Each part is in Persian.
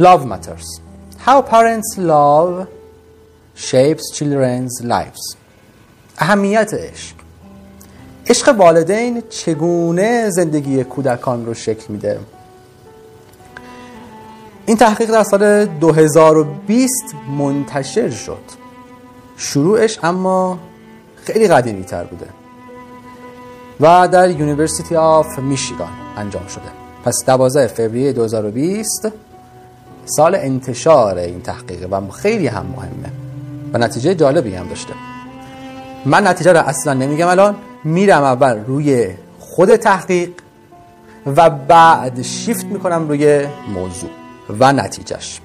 Love matters. How parents love shapes children's lives. اهمیت عشق عشق والدین چگونه زندگی کودکان رو شکل میده این تحقیق در سال 2020 منتشر شد شروعش اما خیلی قدیمی تر بوده و در University of Michigan انجام شده پس 12 فوریه 2020 سال انتشار این تحقیق و خیلی هم مهمه و نتیجه جالبی هم داشته. من نتیجه رو اصلا نمیگم الان میرم اول روی خود تحقیق و بعد شیفت می‌کنم روی موضوع و نتیجهش.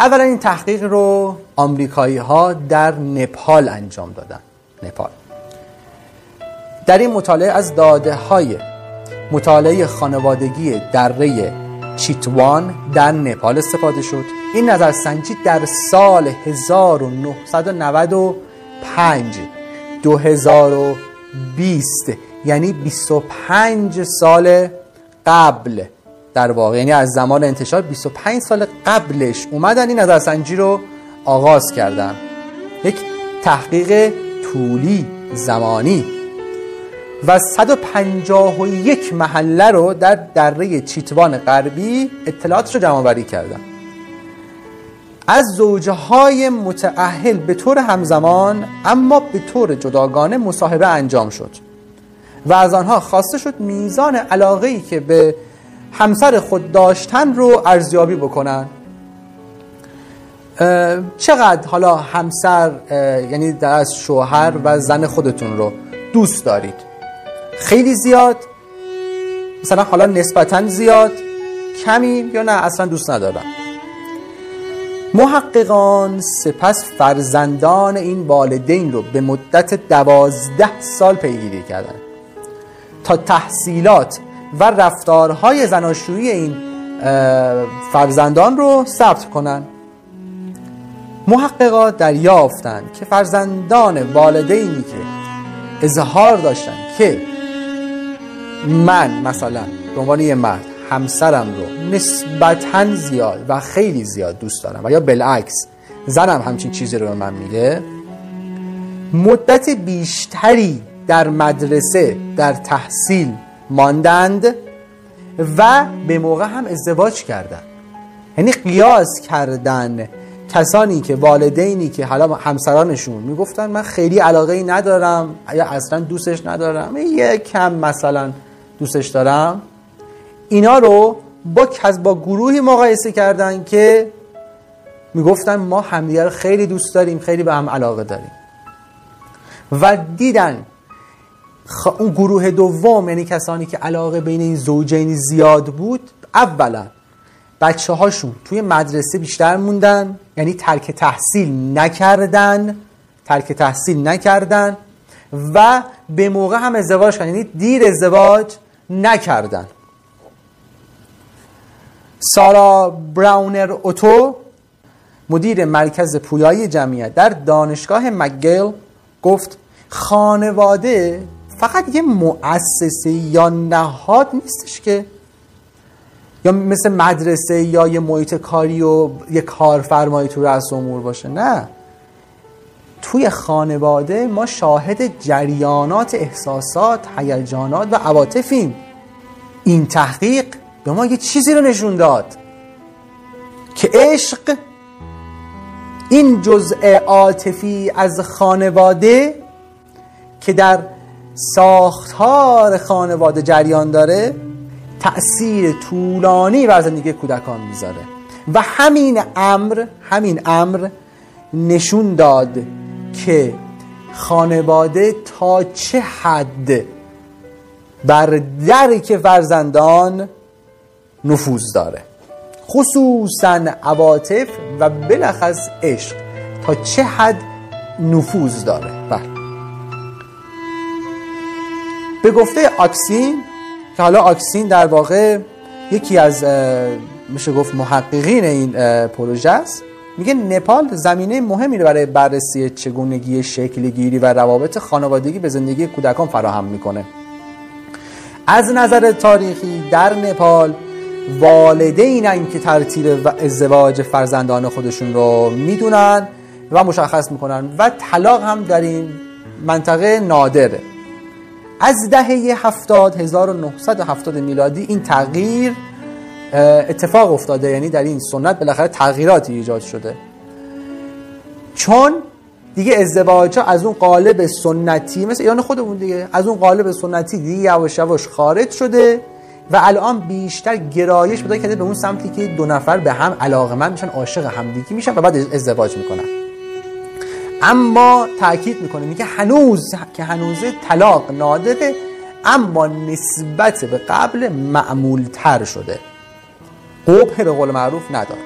اولا این تحقیق رو آمریکایی ها در نپال انجام دادن. نپال. در این مطالعه از داده های مطالعه خانوادگی دره چیتوان در نپال استفاده شد. این نظرسنجی در سال 1995 2020 یعنی 25 سال قبل در واقع یعنی از زمان انتشار 25 سال قبلش اومدن این نظرسنجی رو آغاز کردن. یک تحقیق طولی زمانی. و 151 محله رو در دره چیتوان غربی اطلاعات رو جمع بری کردن از زوجه های متعهل به طور همزمان اما به طور جداگانه مصاحبه انجام شد و از آنها خواسته شد میزان علاقه ای که به همسر خود داشتن رو ارزیابی بکنن. چقدر حالا همسر یعنی از شوهر و زن خودتون رو دوست دارید؟ خیلی زیاد. مثلا حالا نسبتا زیاد. کمی یا نه اصلا دوست ندارم. محققان سپس فرزندان این والدین رو به مدت دوازده سال پیگیری کردند تا تحصیلات و رفتارهای زناشویی این فرزندان رو ثبت کنند محققات دریافتند که فرزندان والدینی که اظهار داشتن که من مثلا به عنوان یه مرد همسرم رو نسبتا زیاد و خیلی زیاد دوست دارم و یا بالعکس زنم همچین چیزی رو به من میگه مدت بیشتری در مدرسه در تحصیل ماندند و به موقع هم ازدواج کردن یعنی قیاس کردن کسانی که والدینی که حالا همسرانشون می‌گفتن من خیلی علاقه ای ندارم یا اصلا دوستش ندارم. یه کم مثلا دوستش دارم. اینا رو با با گروهی مقایسه کردن که می‌گفتن ما همدیگه رو خیلی دوست داریم خیلی به هم علاقه داریم. و دیدن اون گروه دوم یعنی کسانی که علاقه بین این زوجین زیاد بود اولا بچه هاشون توی مدرسه بیشتر موندن یعنی ترک تحصیل نکردن ترک تحصیل نکردن و به موقع هم ازدواج کردن. یعنی دیر ازدواج نکردن. سارا براونر اوتو مدیر مرکز پویایی جمعیت در دانشگاه مگیل گفت خانواده فقط یه مؤسسه یا نهاد نیستش که. یا مثل مدرسه یا یه محیط کاری و یه کارفرمایی تو رأس امور باشه. نه. توی خانواده ما شاهد جریانات احساسات هیجانات و عواطفیم. این تحقیق به ما یه چیزی رو نشون داد که عشق این جزء عاطفی از خانواده که در ساختار خانواده جریان داره تأثیر طولانی بر زندگی کودکان می‌ذاره. و همین امر همین امر نشون داد که خانواده تا چه حد بر درک فرزندان نفوذ داره. خصوصا عواطف و بلخص عشق. تا چه حد نفوذ داره. بله. به گفته آکسین که حالا آکسین در واقع یکی از میشه گفت محققین این پروژه است. میگه نپال زمینه مهمی رو برای بررسی چگونگی شکلگیری و روابط خانوادگی به زندگی کودکان فراهم می‌کنه. از نظر تاریخی در نپال والدینن که ترتیب ازدواج فرزندان خودشون رو می‌دونن و مشخص می‌کنن و طلاق هم در این منطقه نادره از دهه هفتاد 1970 میلادی این تغییر اتفاق افتاده یعنی در این سنت بالاخره تغییراتی ایجاد شده. چون دیگه ازدواج ها از اون قالب سنتی مثل ایران خودمون دیگه از اون قالب سنتی دیگه یواش یواش خارج شده و الان بیشتر گرایش پیدا کرده به اون سمتی که دو نفر به هم علاقه من میشن عاشق همدیگه میشن و بعد ازدواج می‌کنن. اما تاکید می‌کنه میگه هنوز که هنوز طلاق نادره اما نسبت به قبل معمول تر شده. قبه به قول معروف نداره.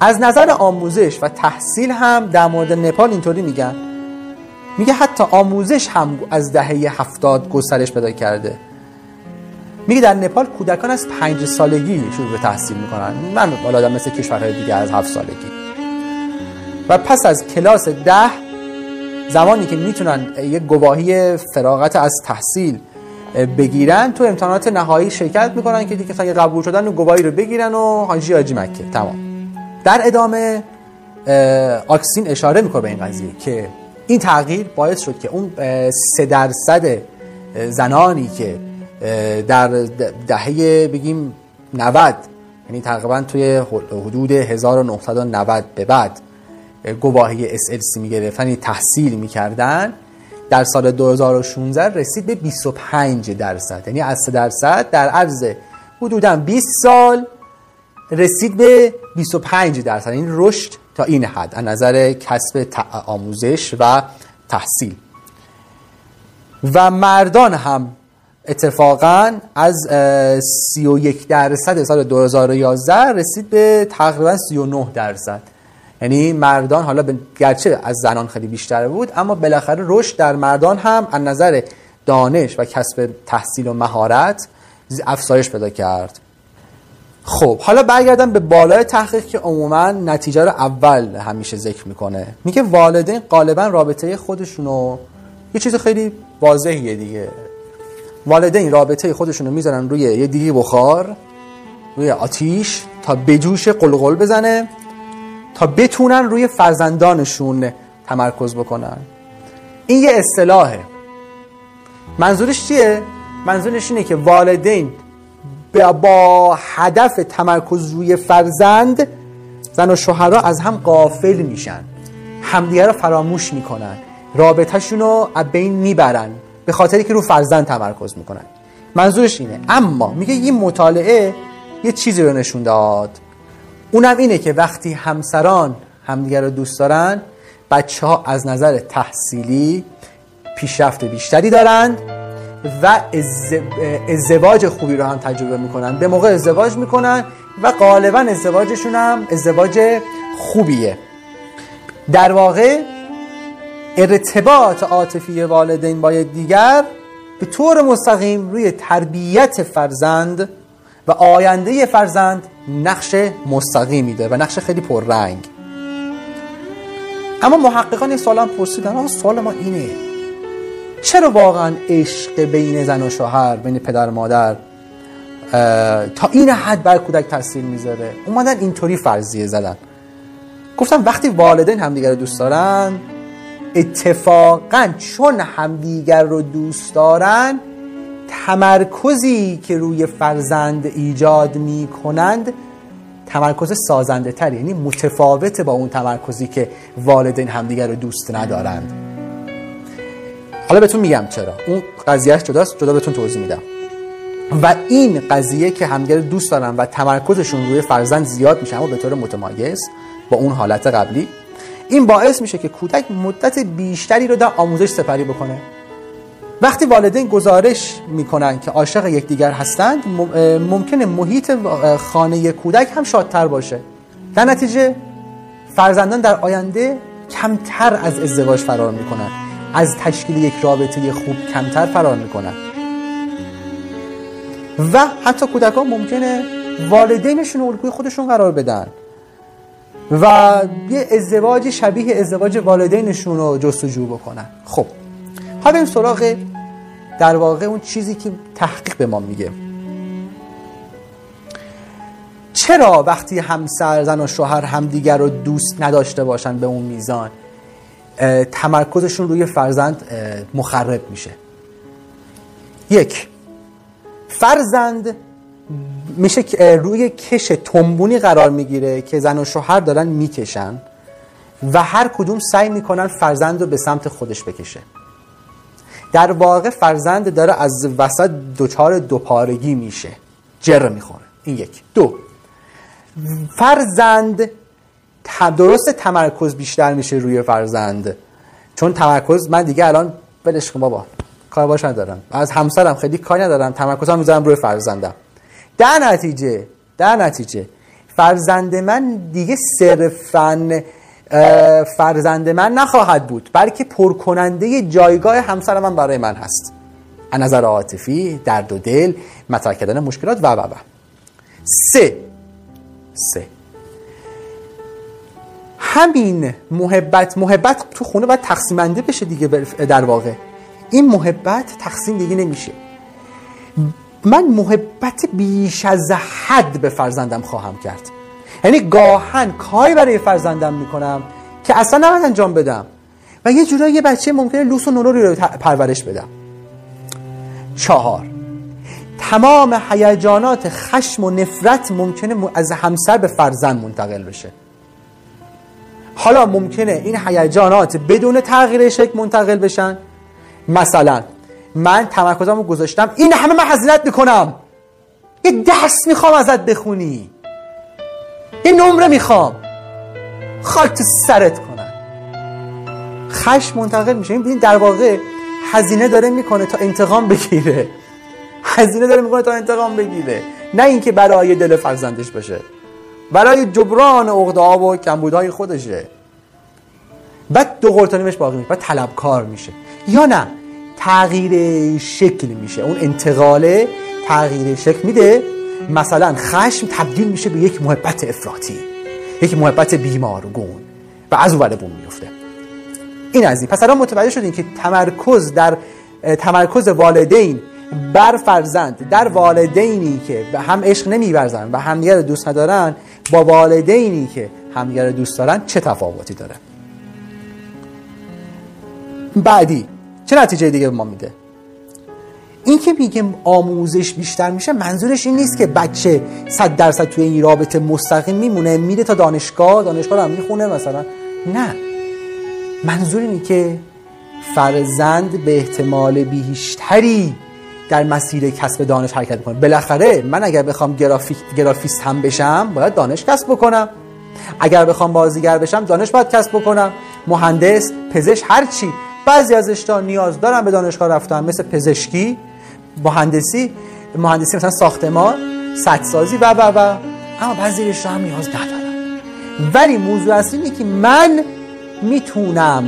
از نظر آموزش و تحصیل هم در مورد نپال اینطوری میگن. میگه حتی آموزش هم از دهه هفتاد گسترش پیدا کرده. میگه در نپال کودکان از پنج سالگی شروع به تحصیل می‌کنن. من بالا مثل کشورهای دیگه از هفت سالگی. و پس از کلاس ده زمانی که می‌تونن یک گواهی فراغت از تحصیل بگیرن تو امتحانات نهایی شرکت می‌کنن که دیگه قبول شدن و گواهی رو بگیرن و حاجی آجی مکه. تمام. در ادامه آکسین اشاره می‌کنه به این قضیه که این تغییر باعث شد که اون سه درصد زنانی که در دهه بگیم 90 یعنی تقریبا توی حدود 1990 به بعد گواهی SLC می‌گرفتن یعنی تحصیل می‌کردن در سال 2016 رسید به 25 درصد. یعنی از 3 درصد در عرض حدودا 20 سال رسید به 25 درصد. این یعنی رشد تا این حد از نظر کسب آموزش و تحصیل. و مردان هم اتفاقا از 31 درصد سال 2011 رسید به تقریبا 39 درصد. یعنی مردان حالا گرچه از زنان خیلی بیشتر بود اما بالاخره رشد در مردان هم از نظر دانش و کسب تحصیل و مهارت افزایش پیدا کرد. خب حالا برگردم به بالای تحقیق که عموما نتیجه رو اول همیشه ذکر می‌کنه. میگه والدین غالبا رابطه خودشونو یه چیز خیلی واضحیه دیگه. والدین رابطه خودشونو می‌ذارن روی یه دیگه بخار روی آتیش تا بجوش قلقل بزنه. تا بتونن روی فرزندانشون تمرکز بکنن. این یه اصطلاحه. منظورش چیه؟ منظورش اینه که والدین با هدف تمرکز روی فرزند زن و شوهرها از هم قافل میشن. همدیگه رو فراموش می‌کنن. رابطهشون رو بین می‌برن. به خاطری که رو فرزند تمرکز می‌کنن. منظورش اینه. اما میگه این مطالعه یه چیزی رو نشون داد. اونم اینه که وقتی همسران همدیگه رو دوست دارن بچه ها از نظر تحصیلی پیشرفت بیشتری دارند و ازدواج خوبی رو هم تجربه می‌کنن. به موقع ازدواج می‌کنن و غالبا ازدواجشون هم ازدواج خوبیه. در واقع ارتباط عاطفی والدین با دیگر به طور مستقیم روی تربیت فرزند و آینده فرزند نقش مستقیمی داره و نقش خیلی پررنگ. اما محققان این سوال هم پرسیدن سوال ما اینه چرا واقعا عشق بین زن و شوهر بین پدر و مادر تا این حد بر کودک تاثیر می‌ذاره؟ اومدن اینطوری فرضیه زدن. گفتم وقتی والدین همدیگر رو دوست دارن اتفاقا چون همدیگر رو دوست دارن تمرکزی که روی فرزند ایجاد می کنند تمرکز سازنده تر یعنی متفاوت با اون تمرکزی که والدین همدیگر رو دوست ندارند. حالا بهتون میگم چرا. اون قضیهش جداست جدا بهتون توضیح میدم. و این قضیه که همدیگر دوست دارن و تمرکزشون روی فرزند زیاد میشه اما به طور متمایز با اون حالت قبلی این باعث میشه که کودک مدت بیشتری رو در آموزش سپری بکنه. وقتی والدین گزارش می‌کنن که عاشق یکدیگر هستند ممکنه محیط خانه کودک هم شادتر باشه. در نتیجه فرزندان در آینده کمتر از ازدواج فرار می‌کنن. از تشکیل یک رابطه خوب کمتر فرار می‌کنن. و حتی کودکان ممکنه والدینشون الگوی خودشون قرار بدن. و یه ازدواج شبیه ازدواج والدینشون رو جستجو بکنن. خب حالا این سراغ در واقع اون چیزی که تحقیق به ما میگه. چرا وقتی همسر زن و شوهر همدیگر رو دوست نداشته باشن به اون میزان تمرکزشون روی فرزند مخرب میشه؟ یک فرزند میشه روی کش تنبونی قرار می‌گیره که زن و شوهر دارن می‌کشن و هر کدوم سعی می‌کنن فرزند رو به سمت خودش بکشه. در واقع فرزند داره از وسط دوچار دوپارگی میشه. جر می‌خوره. این یک. دو. فرزند درست تمرکز بیشتر میشه روی فرزند. چون تمرکز من دیگه الان بلش کن بابا. کار باش ندارم. از همسرم خیلی کاری ندارم. تمرکزم می‌ذارم روی فرزندم. در نتیجه در نتیجه فرزند من دیگه صرفا فرزند من نخواهد بود بلکه پرکننده جایگاه همسر من برای من هست. از نظر عاطفی درد و دل مطرح کردن مشکلات و و و. سه. سه. همین محبت محبت تو خونه باید تقسیمنده بشه دیگه در واقع. این محبت تقسیم دیگه نمیشه. من محبت بیش از حد به فرزندم خواهم کرد. یعنی گاهن کاری برای فرزندم می‌کنم که اصلا نباید انجام بدم. و یه جورایی یه بچه ممکنه لوس و نوروری رو پرورش بدم. چهار. تمام هیجانات خشم و نفرت ممکنه از همسر به فرزند منتقل بشه. حالا ممکنه این هیجانات بدون تغییر شکل منتقل بشن. مثلا من تمرکزم رو گذاشتم این همه من حضرت می‌کنم. یه درس می‌خوام ازت بخونی. یه نمره می‌خوام. خاک تو سرت کنن خشم منتقل میشه. این در واقع هزینه داره می‌کنه تا انتقام بگیره. هزینه داره می‌کنه تا انتقام بگیره. نه اینکه برای دل فرزندش باشه. برای جبران عقده و کمبودهای خودشه. بعد دو قرتانیمش باقی میشه بعد طلبکار میشه. یا نه تغییر شکل میشه. اون انتقاله تغییر شکل میده. مثلا خشم تبدیل میشه به یک محبت افراطی یک محبت بیمارگون و از اون بون میفته این از این. پس الان متوجه شدیم که تمرکز در تمرکز والدین بر فرزند در والدینی که به هم عشق نمیورزن و همدیگر دوست ندارن با والدینی که همدیگر دوست دارن چه تفاوتی داره؟ بعدی چه نتیجه دیگه به ما میده؟ این که میگه آموزش بیشتر میشه منظورش این نیست که بچه صد درصد توی این رابطه مستقیم میمونه میره تا دانشگاه دانشگاه رو هم می‌خونه مثلا. نه. منظور اینه که فرزند به احتمال بیشتری در مسیر کسب دانش حرکت می‌کنه. بالاخره من اگر بخوام گرافیک گرافیست هم بشم باید دانش کسب بکنم. اگر بخوام بازیگر بشم دانش باید کسب بکنم. مهندس پزشک هر چی. بعضی از اشتا نیاز دارن به دانشگاه رفتن مثل پزشکی. مهندسی مهندسی مثلا ساختمان سدسازی و و و. اما بعضی رشته هم نیاز ندارن. ولی موضوع اصلی اینه که من می‌تونم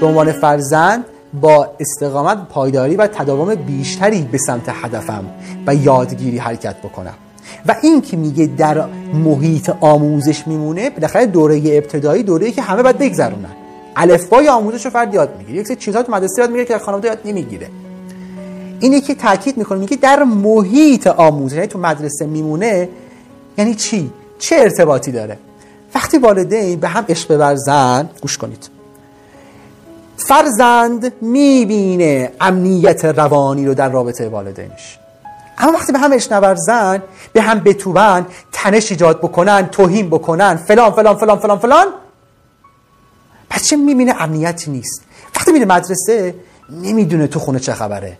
به عنوان فرزند با استقامت پایداری و تداوم بیشتری به سمت هدفم و یادگیری حرکت بکنم. و این که میگه در محیط آموزش میمونه بالاخره دوره ابتدایی دوره که همه باید بگذرونن. الفبای آموزش رو فرد یاد می‌گیره. یک سری چیزها تو مدرسه یاد می‌گیره که خانواده یاد نمی‌گیره. اینه که تاکید می‌کنه میگه در محیط آموزش یعنی تو مدرسه میمونه یعنی چی؟ چه ارتباطی داره؟ وقتی والدین به هم عشق بورزن گوش کنید. فرزند می‌بینه امنیت روانی رو در رابطه والدینش. اما وقتی به هم عشق نورزن به هم بتوبن تنش ایجاد بکنن توهین بکنن فلان فلان فلان فلان فلان بچه می‌بینه؟ امنیتی نیست. وقتی میره مدرسه نمی‌دونه تو خونه چه خبره.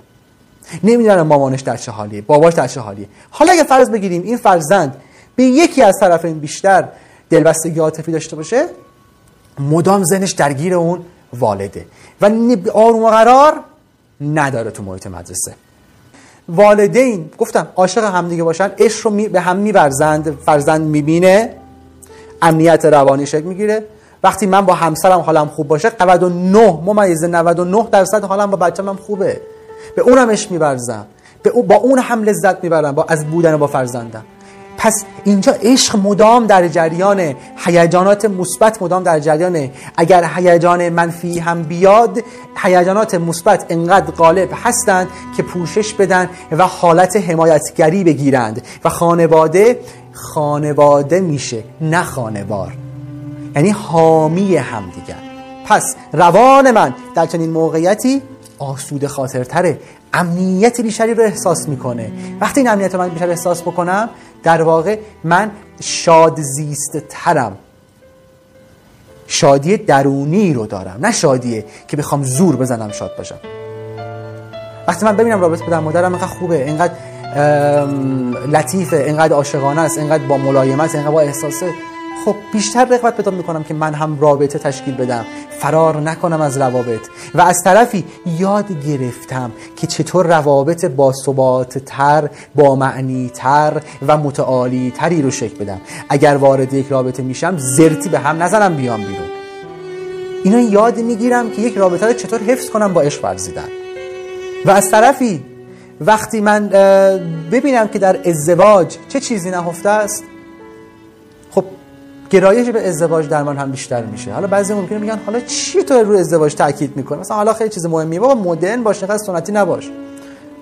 نمی‌دونه مامانش در چه حالیه باباش در چه حالیه. حالا اگه فرض بگیریم این فرزند به یکی از طرفین بیشتر دلبستگی عاطفی داشته باشه مدام ذهنش درگیر اون والده و آروم و قرار نداره تو محیط مدرسه. والدین گفتم عاشق همدیگه باشن عشق رو به هم میورزند فرزند می‌بینه امنیت روانی شکل می‌گیره. وقتی من با همسرم حالم خوب باشه 99 ممیز 99 درصد حالم با بچه‌م هم خوبه. به اونم عشق میورزم. به او با اون هم لذت می‌برم با از بودن با فرزندم. پس اینجا عشق مدام در جریان هیجانات مثبت مدام در جریانه. اگر هیجان منفی هم بیاد هیجانات مثبت انقدر غالب هستند که پوشش بدن و حالت حمایتگری بگیرند. و خانواده خانواده میشه نه خانوار. یعنی حامی همدیگر پس روان من در چنین موقعیتی آسوده خاطرتره. امنیت بیشتری رو احساس می‌کنه. وقتی این امنیت رو من بیشتر احساس بکنم در واقع من شاد زیست ترم شادی درونی رو دارم نه شادیه که بخوام زور بزنم شاد باشم. وقتی من ببینم رابطه پدر مادرم اینقدر خوبه اینقدر لطیفه اینقدر عاشقانه است اینقدر با ملایمت اینقدر با احساسه خب بیشتر رغبت پیدا می‌کنم که من هم رابطه تشکیل بدم. فرار نکنم از روابط. و از طرفی یاد گرفتم که چطور روابط با ثبات تر با معنی تر و متعالی تری رو شکل بدم. اگر وارد یک رابطه میشم زرتی به هم نزنم بیام بیرون. اینا یاد می‌گیرم که یک رابطه رو چطور حفظ کنم با عشق ورزیدن. و از طرفی وقتی من ببینم که در ازدواج چه چیزی نهفته است گرایش به ازدواج در من هم بیشتر میشه. حالا بعضی ممکنه میگن حالا چی تو رو ازدواج تاکید می‌کنه مثلا حالا خیلی چیز مهمیه. بابا مدرن باش نقدر سنتی نباش.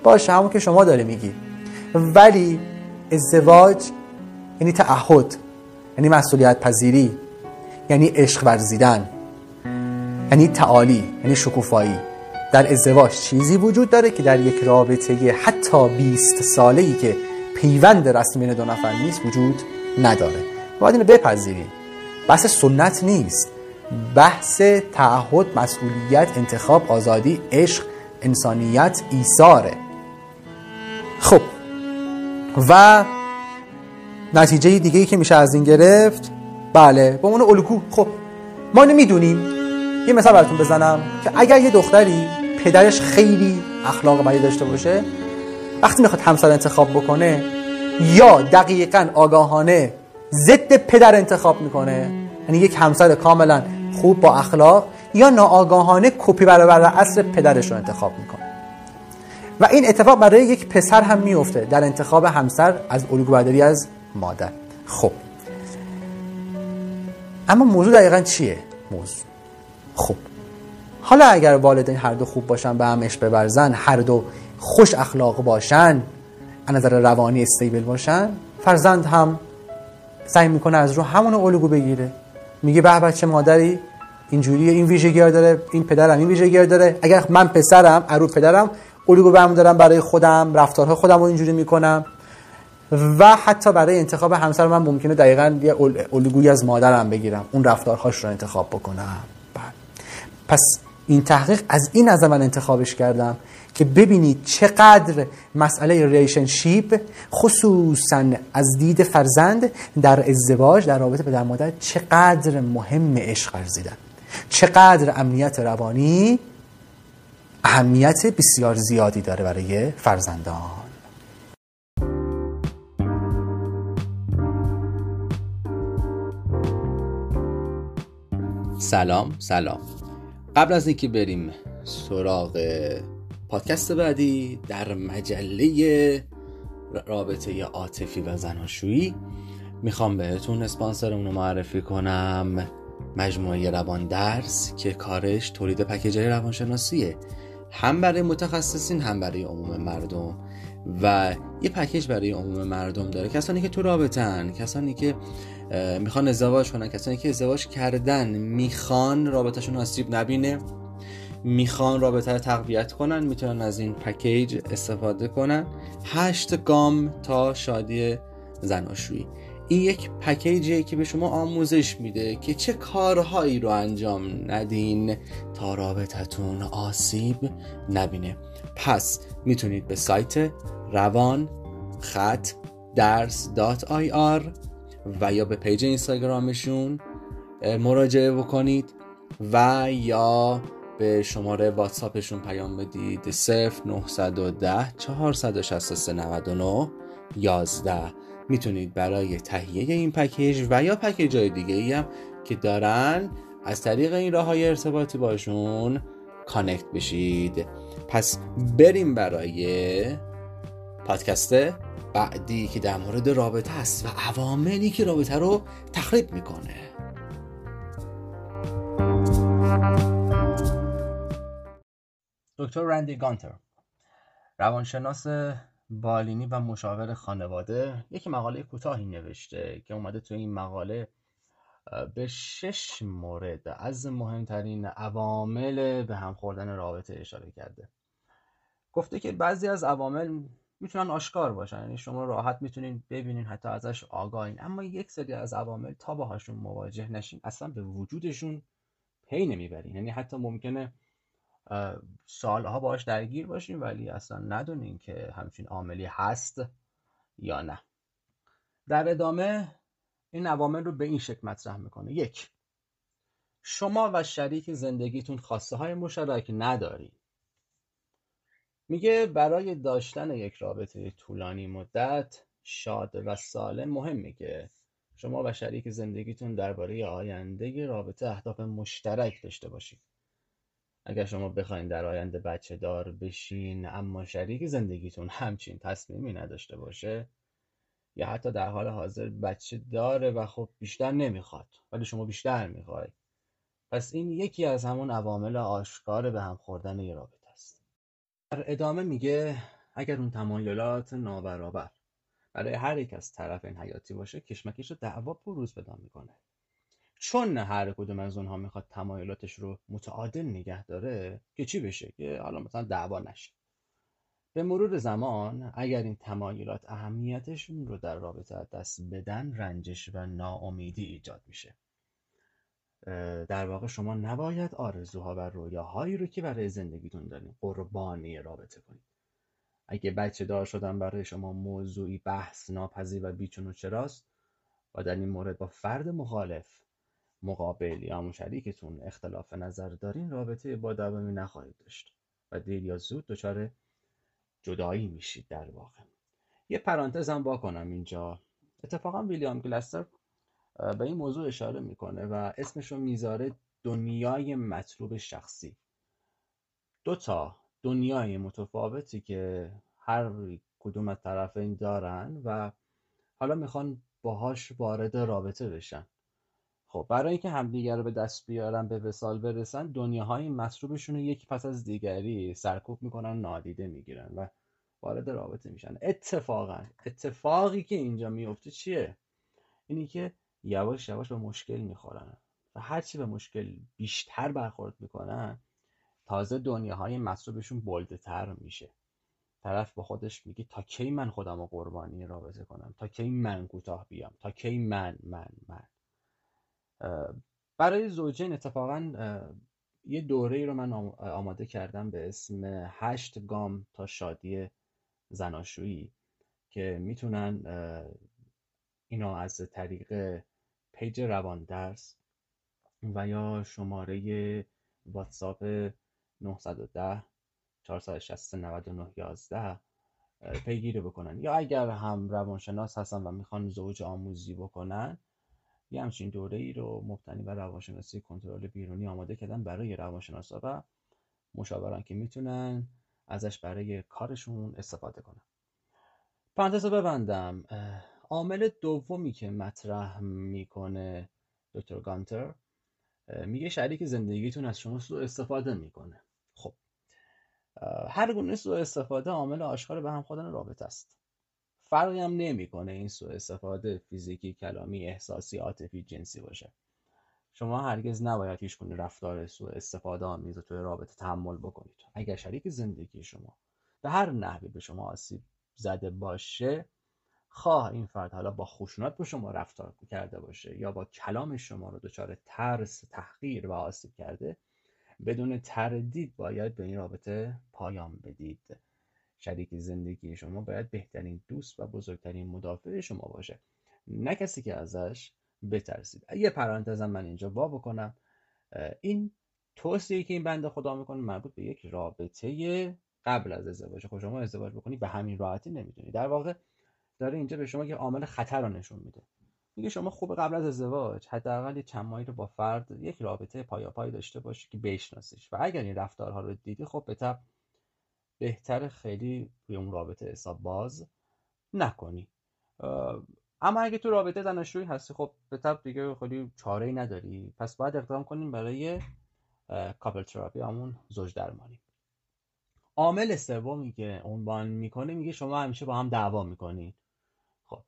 باشه همون که شما داری میگی. ولی ازدواج یعنی تعهد یعنی مسئولیت پذیری یعنی عشق ورزیدن یعنی تعالی یعنی شکوفایی. در ازدواج چیزی وجود داره که در یک رابطه حتی 20 ساله ای که پیوند رسمی دو نفر نیست وجود نداره. باید اینو بپذیریم. بحث سنت نیست. بحث تعهد مسئولیت انتخاب آزادی عشق انسانیت ایثاره. خب. و نتیجه دیگه ای که میشه از این گرفت؟ بله با اون الگو. خب ما اینو یه مثال براتون بزنم که اگر یه دختری پدرش خیلی اخلاق بدی داشته باشه وقتی می‌خواد همسر انتخاب بکنه یا دقیقا آگاهانه ضد پدر انتخاب می‌کنه. یعنی یک همسر کاملا خوب با اخلاق یا ناآگاهانه کپی برابر اصل پدرش رو انتخاب می‌کنه. و این اتفاق برای یک پسر هم میفته در انتخاب همسر از الگو از مادر. خب. اما موضوع دقیقا چیه؟ موضوع. خب. حالا اگر والدین هر دو خوب باشن به هم عشق بورزن هر دو خوش اخلاق باشن از نظر روانی استیبل باشن فرزند هم سعی می‌کنه از رو همون الگو بگیره. میگه به بچه مادری اینجوریه این ویژگی داره این پدرم این ویژگی داره. اگر من پسرم ارو پدرم الگو برمی‌دارم برای خودم رفتارهای خودم رو اینجوری می‌کنم. و حتی برای انتخاب همسر من ممکنه دقیقا یه الگویی از مادرم بگیرم. اون رفتارهاش رو انتخاب بکنم. بله. پس این تحقیق از این نظر من انتخابش کردم. که ببینید چقدر مسئله relationship خصوصا از دید فرزند در ازدواج در رابطه پدر مادر چقدر مهم عشق ورزیدن چقدر امنیت روانی اهمیت بسیار زیادی داره برای فرزندان. سلام سلام. قبل از اینکه بریم سراغ پادکست بعدی در مجله رابطه عاطفی و زناشویی. می‌خوام بهتون اسپانسرمون رو معرفی کنم. مجموعه روان درس که کارش تولید پکیج روانشناسیه. هم برای متخصصین هم برای عموم مردم. و یه پکیج برای عموم مردم داره. کسانی که تو رابطن کسانی که می‌خوان ازدواج کنن کسانی که ازدواج کردن می‌خوان رابطهشون آسیب نبینه. می‌خوان رابطه رو تقویت کنن می‌تونن از این پکیج استفاده کنن. هشت گام تا شادی زناشویی. این یک پکیجیه که به شما آموزش میده که چه کارهایی رو انجام ندین تا رابطتون آسیب نبینه. پس می‌تونید به سایت روان خط درس dot ir و یا به پیج اینستاگرامشون مراجعه بکنید و یا به شماره واتساپشون پیام بدید. 0910 463 99 11 می‌تونید برای تهیه این پکیج و یا پکیج های دیگه ای هم که دارن از طریق این راه های ارتباطی باشون کانکت بشید. پس بریم برای پادکست بعدی که در مورد رابطه است و عواملی که رابطه رو تخریب می‌کنه. دکتر رندی گانتر روانشناس بالینی و مشاور خانواده یک مقاله کوتاهی نوشته که اومده تو این مقاله به شش مورد از مهمترین عوامل به هم خوردن رابطه اشاره کرده. گفته که بعضی از عوامل می‌تونن آشکار باشن یعنی شما راحت می‌تونین ببینین حتی ازش آگاهین. اما یک سری از عوامل تا باهاشون مواجه نشین اصلا به وجودشون پی نمی‌برین. یعنی حتی ممکنه سالها باش درگیر باشین ولی اصلا ندونین که همچین عاملی هست یا نه. در ادامه این عوامل رو به این شکل مطرح می‌کنه. یک شما و شریک زندگیتون خواسته های مشترک ندارین میگه برای داشتن یک رابطه طولانی مدت شاد و سالم مهمه که شما و شریک زندگیتون درباره آینده رابطه اهداف مشترک داشته باشید. اگر شما بخواین در آینده بچه دار بشین اما شریک زندگیتون همچین تصمیمی نداشته باشه یا حتی در حال حاضر بچه داره و خب بیشتر نمی‌خواد ولی شما بیشتر می‌خوای. پس این یکی از همون عوامل آشکار به هم خوردن یه رابطه است. در ادامه میگه اگر اون تمایلات نابرابر برای هر یک از طرفین حیاتی باشه کشمکش و دعوا بروز پیدا می‌کنه. چون هر کدوم از اونها می‌خواد تمایلاتش رو متعادل نگه داره که چی بشه؟ که حالا مثلا دعوا نشه. به مرور زمان اگر این تمایلات اهمیتشون رو در رابطه دست بدن رنجش و ناامیدی ایجاد میشه. در واقع شما نباید آرزوها و رویاهایی رو که برای زندگیتون دارین قربانی رابطه کنید. اگه بچه دار شدن برای شما موضوعی بحث ناپذیر و بیچون و چراست و در این مورد با فرد مخالف مقابل یا شریکتون اختلاف نظر دارین رابطه با دوامی نخواهید داشت و دیر یا زود دچار جدایی میشید در واقع. یه پرانتز هم کنم اینجا. اتفاقا ویلیام گلستر به این موضوع اشاره می‌کنه و اسمش رو می‌ذاره دنیای مطلوب شخصی. دو تا دنیای متفاوتی که هر کدوم از طرفین دارن و حالا می‌خوان باهاش وارد رابطه بشن. خب برای اینکه همدیگر رو به دست بیارن به وسال برسن دنیاهای مطلوبشون رو یکی پس از دیگری سرکوب می‌کنن نادیده می‌گیرن و وارد رابطه میشن. اتفاقا اتفاقی که اینجا میفته چیه؟ اینی که یواش یواش به مشکل می‌خورن و هرچی به مشکل بیشتر برخورد می‌کنن تازه دنیاهای مطلوبشون بلده تر میشه. طرف با خودش میگه تا کی من خودم رو قربانی رابطه کنم؟ تا کی من کوتاه بیام؟ تا کی من من من؟ برای زوجین اتفاقا یه دوره ای رو من آماده کردم به اسم هشت گام تا شادی زناشویی که می‌تونن اینا از طریق پیج روان درس و یا شماره واتساپ 910 460 99 11 پیگیری بکنن. یا اگر هم روانشناس هستن و می‌خوان زوج آموزی بکنن یه همچین دوره ای رو مبتنی بر روانشناسی کنترل بیرونی آماده کردن برای روانشناسا و مشاوران که می‌تونن ازش برای کارشون استفاده کنن. پرانتز رو ببندم. عامل دومی که مطرح می‌کنه دکتر گانتر میگه شریک زندگیتون از شما سوء استفاده می‌کنه. خب هر گونه سوء استفاده عامل آشکار به هم خودن رابطه است. فرقی هم نمی‌کنه این سوء استفاده فیزیکی کلامی احساسی عاطفی جنسی باشه. شما هرگز نباید هیچ گونه رفتار سوء استفاده آمیز توی رابطه تحمل بکنید. اگر شریک زندگی شما به هر نحوی به شما آسیب زده باشه خواه این فرد حالا با خشونت به شما رفتار کرده باشه یا با کلام شما رو دچار ترس تحقیر و آسیب کرده بدون تردید باید به این رابطه پایان بدید. شریک زندگی شما باید بهترین دوست و بزرگترین مدافع شما باشه. نه کسی که ازش بترسید. یه پرانتزم من اینجا وا بکنم. این توصیه که این بنده خدا می‌کنه مربوط به یک رابطه قبل از ازدواج. خب شما ازدواج بکنی به همین راحتی نمی‌دونی در واقع داره اینجا به شما یه عامل خطر رو نشون میده. میگه شما خوب قبل از ازدواج حداقل یه چند ماهی رو با فرد یک رابطه پایاپای داشته باشی که بشناسیش. و اگر این رفتارها رو دیدی خب به بهتر خیلی روی اون رابطه حساب باز نکنی. اما اگه تو رابطه زناشویی هستی خب به طب دیگه خیلی چاره ای نداری. پس باید اقدام کنیم برای کاپل تراپی همون زوج درمانی. عامل سومی که عنوان می‌کنه میگه شما همیشه با هم دعوا می‌کنید خب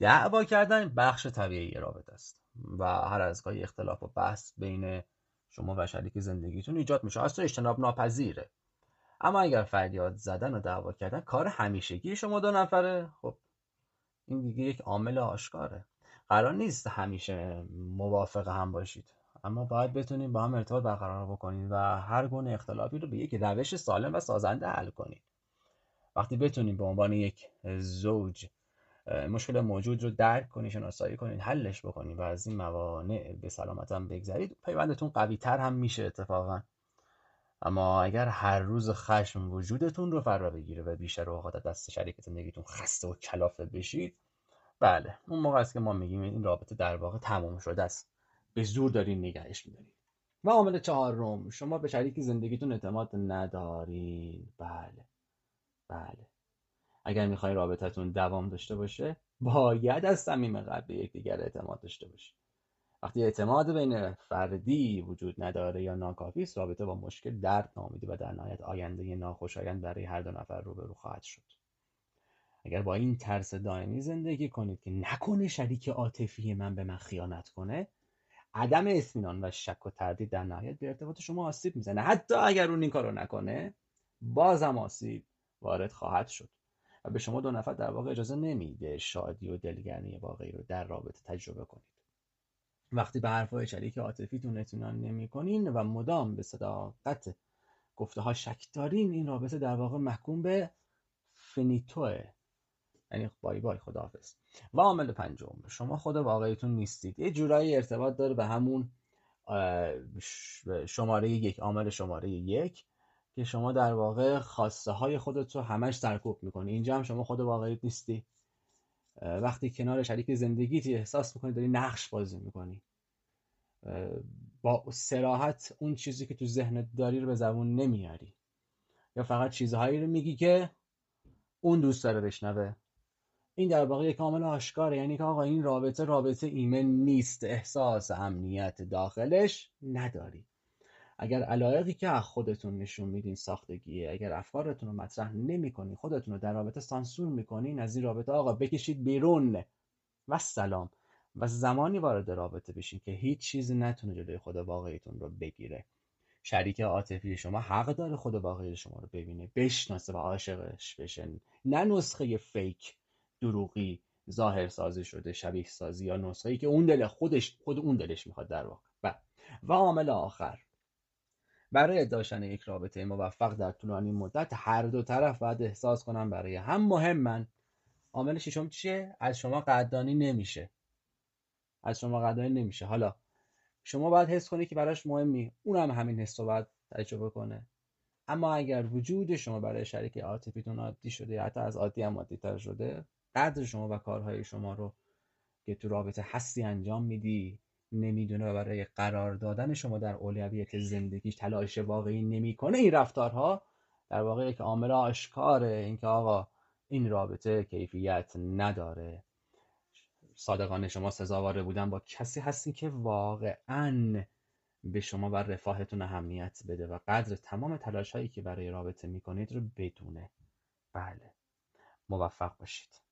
دعوا کردن بخش طبیعی رابطه است و هر از گاهی اختلاف و بحث بین شما و شریک زندگیتون ایجاد میشه. اصلا اجتناب ناپذیره. اما اگر فریاد زدن و دعوا کردن کار همیشگی شما دو نفره خب این دیگه یک عامل آشکاره. قرار نیست همیشه موافق هم باشید. اما باید بتونید با هم ارتباط برقرار بکنید و هر گونه اختلافی رو به یک روش سالم و سازنده حل کنید. وقتی بتونید به عنوان یک زوج مشکل موجود رو درک کنید شناسایی کنید حلش بکنید و از این موانع به سلامت بگذرید پیوندتون قوی تر هم میشه اتفاقا. اما اگر هر روز خشم وجودتون رو فرا بگیره و بیشتر اوقات دست شریک زندگیتون خسته و کلافه بشید بله اون موقع است که ما میگیم این رابطه در واقع تمام شده است. به زور دارین نگهش میدارین و عامل چهارم شما به شریک زندگیتون اعتماد ندارین بله بله. اگر می‌خوای رابطتون دوام داشته باشه باید از صمیم قلب به یکدیگر اعتماد داشته باشید وقتی اعتماد بین فردی وجود نداره یا ناکافی است رابطه با مشکل درد نامیده و در نهایت آینده ناخوشایند برای هر دو نفر روبرو خواهد شد. اگر با این ترس دائمی زندگی کنید که نکنه شریک عاطفی من به من خیانت کنه عدم اطمینان و شک و تردید در نهایت به ارتباط شما آسیب می‌زنه. حتی اگر اون این کارو نکنه بازم آسیب وارد خواهد شد. و به شما دو نفر در واقع اجازه نمیده شادی و دلگرمی واقعی رو در رابطه تجربه کنید. وقتی به حرفهای شریک عاطفیتون اطمینان نمی‌کنین و مدام به صداقت گفته ها شک دارین این رابطه در واقع محکوم به فنیتوه. یعنی بای بای خداحافظ. و عامل پنجم شما خود واقعیتون نیستید. یه جورایی ارتباط داره به همون شماره یک عامل شماره یک که شما در واقع خواسته های خودت رو همش سرکوب می‌کنی. اینجا هم شما خود واقعیت نیستی. وقتی کنار شریک زندگیت احساس می‌کنی داری نقش بازی می‌کنی. با سراحت اون چیزی که تو ذهنت داری رو به زبون نمیاری. یا فقط چیزهایی رو میگی که اون دوست داره بشنوه. این در واقع کامل آشکاره. یعنی که آقا این رابطه رابطه ایمن نیست. احساس امنیت داخلش نداری. اگر علایقی که از خودتون نشون میدین ساختگیه اگر افکارتون رو مطرح نمی‌کنین خودتون رو در رابطه سانسور می‌کنین از این رابطه آقا بکشید بیرون. و سلام و زمانی وارد رابطه بشین که هیچ چیزی نتونه جلوی خود واقعیتون رو بگیره. شریک عاطفی شما حق داره خود واقعی شما رو ببینه بشناسه و عاشقش بشن نه نسخه فیک دروغی ظاهر سازی شده شبیه سازی یا نسخه که اون دل خودش خود اون دلش می‌خواد در واقع. و و عامل آخر. برای داشتن یک رابطه موفق در طولانی مدت هر دو طرف باید احساس کنن برای هم مهمن عامل ششم چیه؟ از شما قدردانی نمیشه. از شما قدردانی نمیشه. حالا شما باید حس کنی که براش مهمی. اونم هم همین حس رو باید تجربه کنه. اما اگر وجود شما برای شریک عاطفیتون عادی شده حتی از عادی هم عادی تر شده قدر شما و کارهای شما رو که تو رابطه هستی انجام میدی نمی‌دونه و برای قرار دادن شما در اولویت زندگیش تلاش واقعی نمی‌کنه این رفتارها؟ در واقع یک عامل آشکاره اینکه آقا این رابطه کیفیت نداره. صادقانه شما سزاوار بودن با کسی هستی که واقعا به شما و رفاهتون اهمیت بده و قدر تمام تلاش هایی که برای رابطه می‌کنید رو بدونه. بله. موفق باشید.